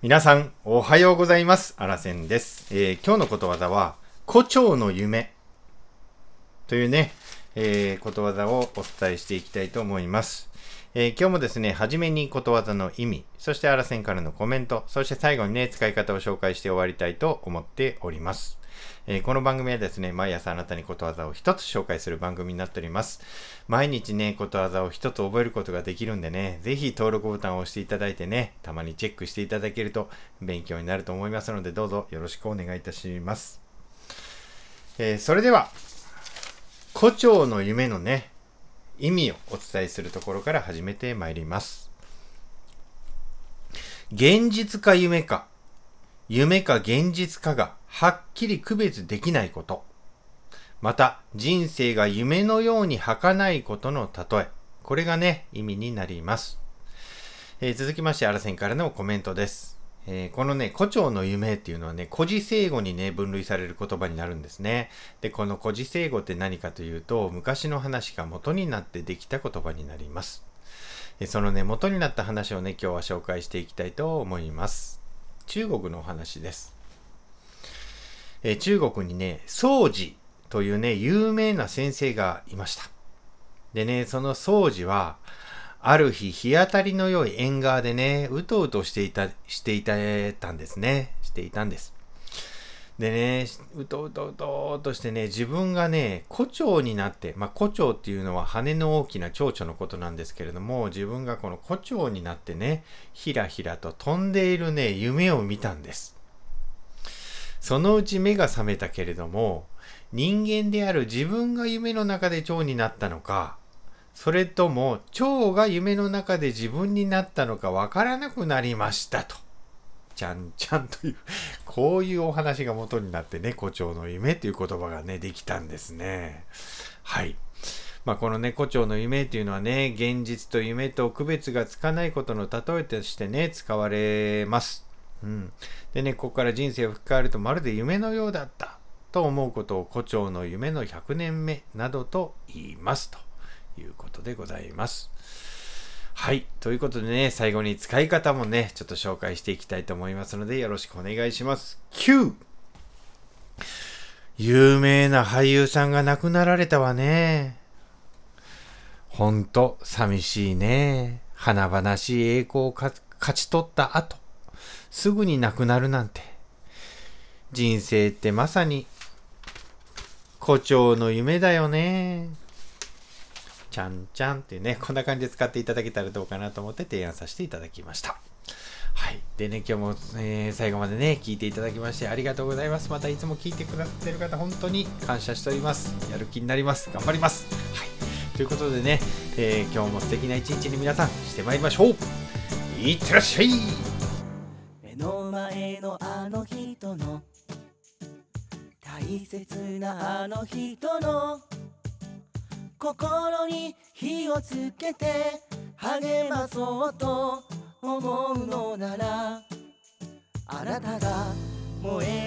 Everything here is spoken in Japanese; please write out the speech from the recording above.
皆さん、おはようございます。あらせんです。えー今日のことわざは、胡蝶の夢というね、えーことわざをお伝えしていきたいと思います。えー今日もですね、はじめにことわざの意味、そしてあらせんからのコメント、そして最後にね、使い方を紹介して終わりたいと思っております。えーこの番組はですね、毎朝あなたにことわざを一つ紹介する番組になっております。毎日ね、ことわざを一つ覚えることができるんでね、ぜひ登録ボタンを押していただいてね、たまにチェックしていただけると勉強になると思いますので、どうぞよろしくお願いいたします。えーそれでは、胡蝶の夢のね、意味をお伝えするところから始めてまいります。現実か夢か、夢か現実かがはっきり区別できないこと。また、人生が夢のように儚いことの例え。これがね、意味になります。えー続きまして、あらせんからのコメントです。えーこのね、胡蝶の夢っていうのはね、古事成語にね、分類される言葉になるんですね。で、この古事成語って何かというと、昔の話が元になってできた言葉になります。そのね、元になった話をね、今日は紹介していきたいと思います。中国のお話です。えー中国にね、宗寺というね、有名な先生がいました。でね、その宗寺は、ある日、日当たりの良い縁側でね、うとうとしていた、していたたんですね。していたんです。でね、うとうとうとうとしてね、自分がね、胡蝶になって、まあ、胡蝶っていうのは羽の大きな蝶々のことなんですけれども、自分がこの胡蝶になってね、ひらひらと飛んでいるね、夢を見たんです。そのうち目が覚めたけれども、人間である自分が夢の中で蝶になったのか、それとも蝶が夢の中で自分になったのかわからなくなりましたと。ちゃんちゃんという、こういうお話が元になってね、胡蝶の夢という言葉がね、できたんですね。はい。まあ、このね、胡蝶の夢っていうのはね、現実と夢と区別がつかないことの例えとしてね、使われます。うん。でね、ここから人生を振り返るとまるで夢のようだったと思うことを胡蝶の夢の100年目などと言いますということでございます。はい。ということでね、最後に使い方もね、ちょっと紹介していきたいと思いますので、よろしくお願いします。9! 有名な俳優さんが亡くなられたわね。ほんと、寂しいね。華々しい栄光を勝ち取った後、すぐに亡くなるなんて。人生ってまさに、胡蝶の夢だよね。ちゃんちゃんっていうね、こんな感じで使っていただけたらどうかなと思って提案させていただきました。はい。でね、今日も、えー最後までね、聞いていただきましてありがとうございます。またいつも聞いてくださってる方、本当に感謝しております。やる気になります。頑張ります。はい。ということでね、えー今日も素敵な一日に皆さんしてまいりましょう。いってらっしゃい目の前のあの人の大切なあの人の心に火をつけて励まそうと思うのならあなたが燃え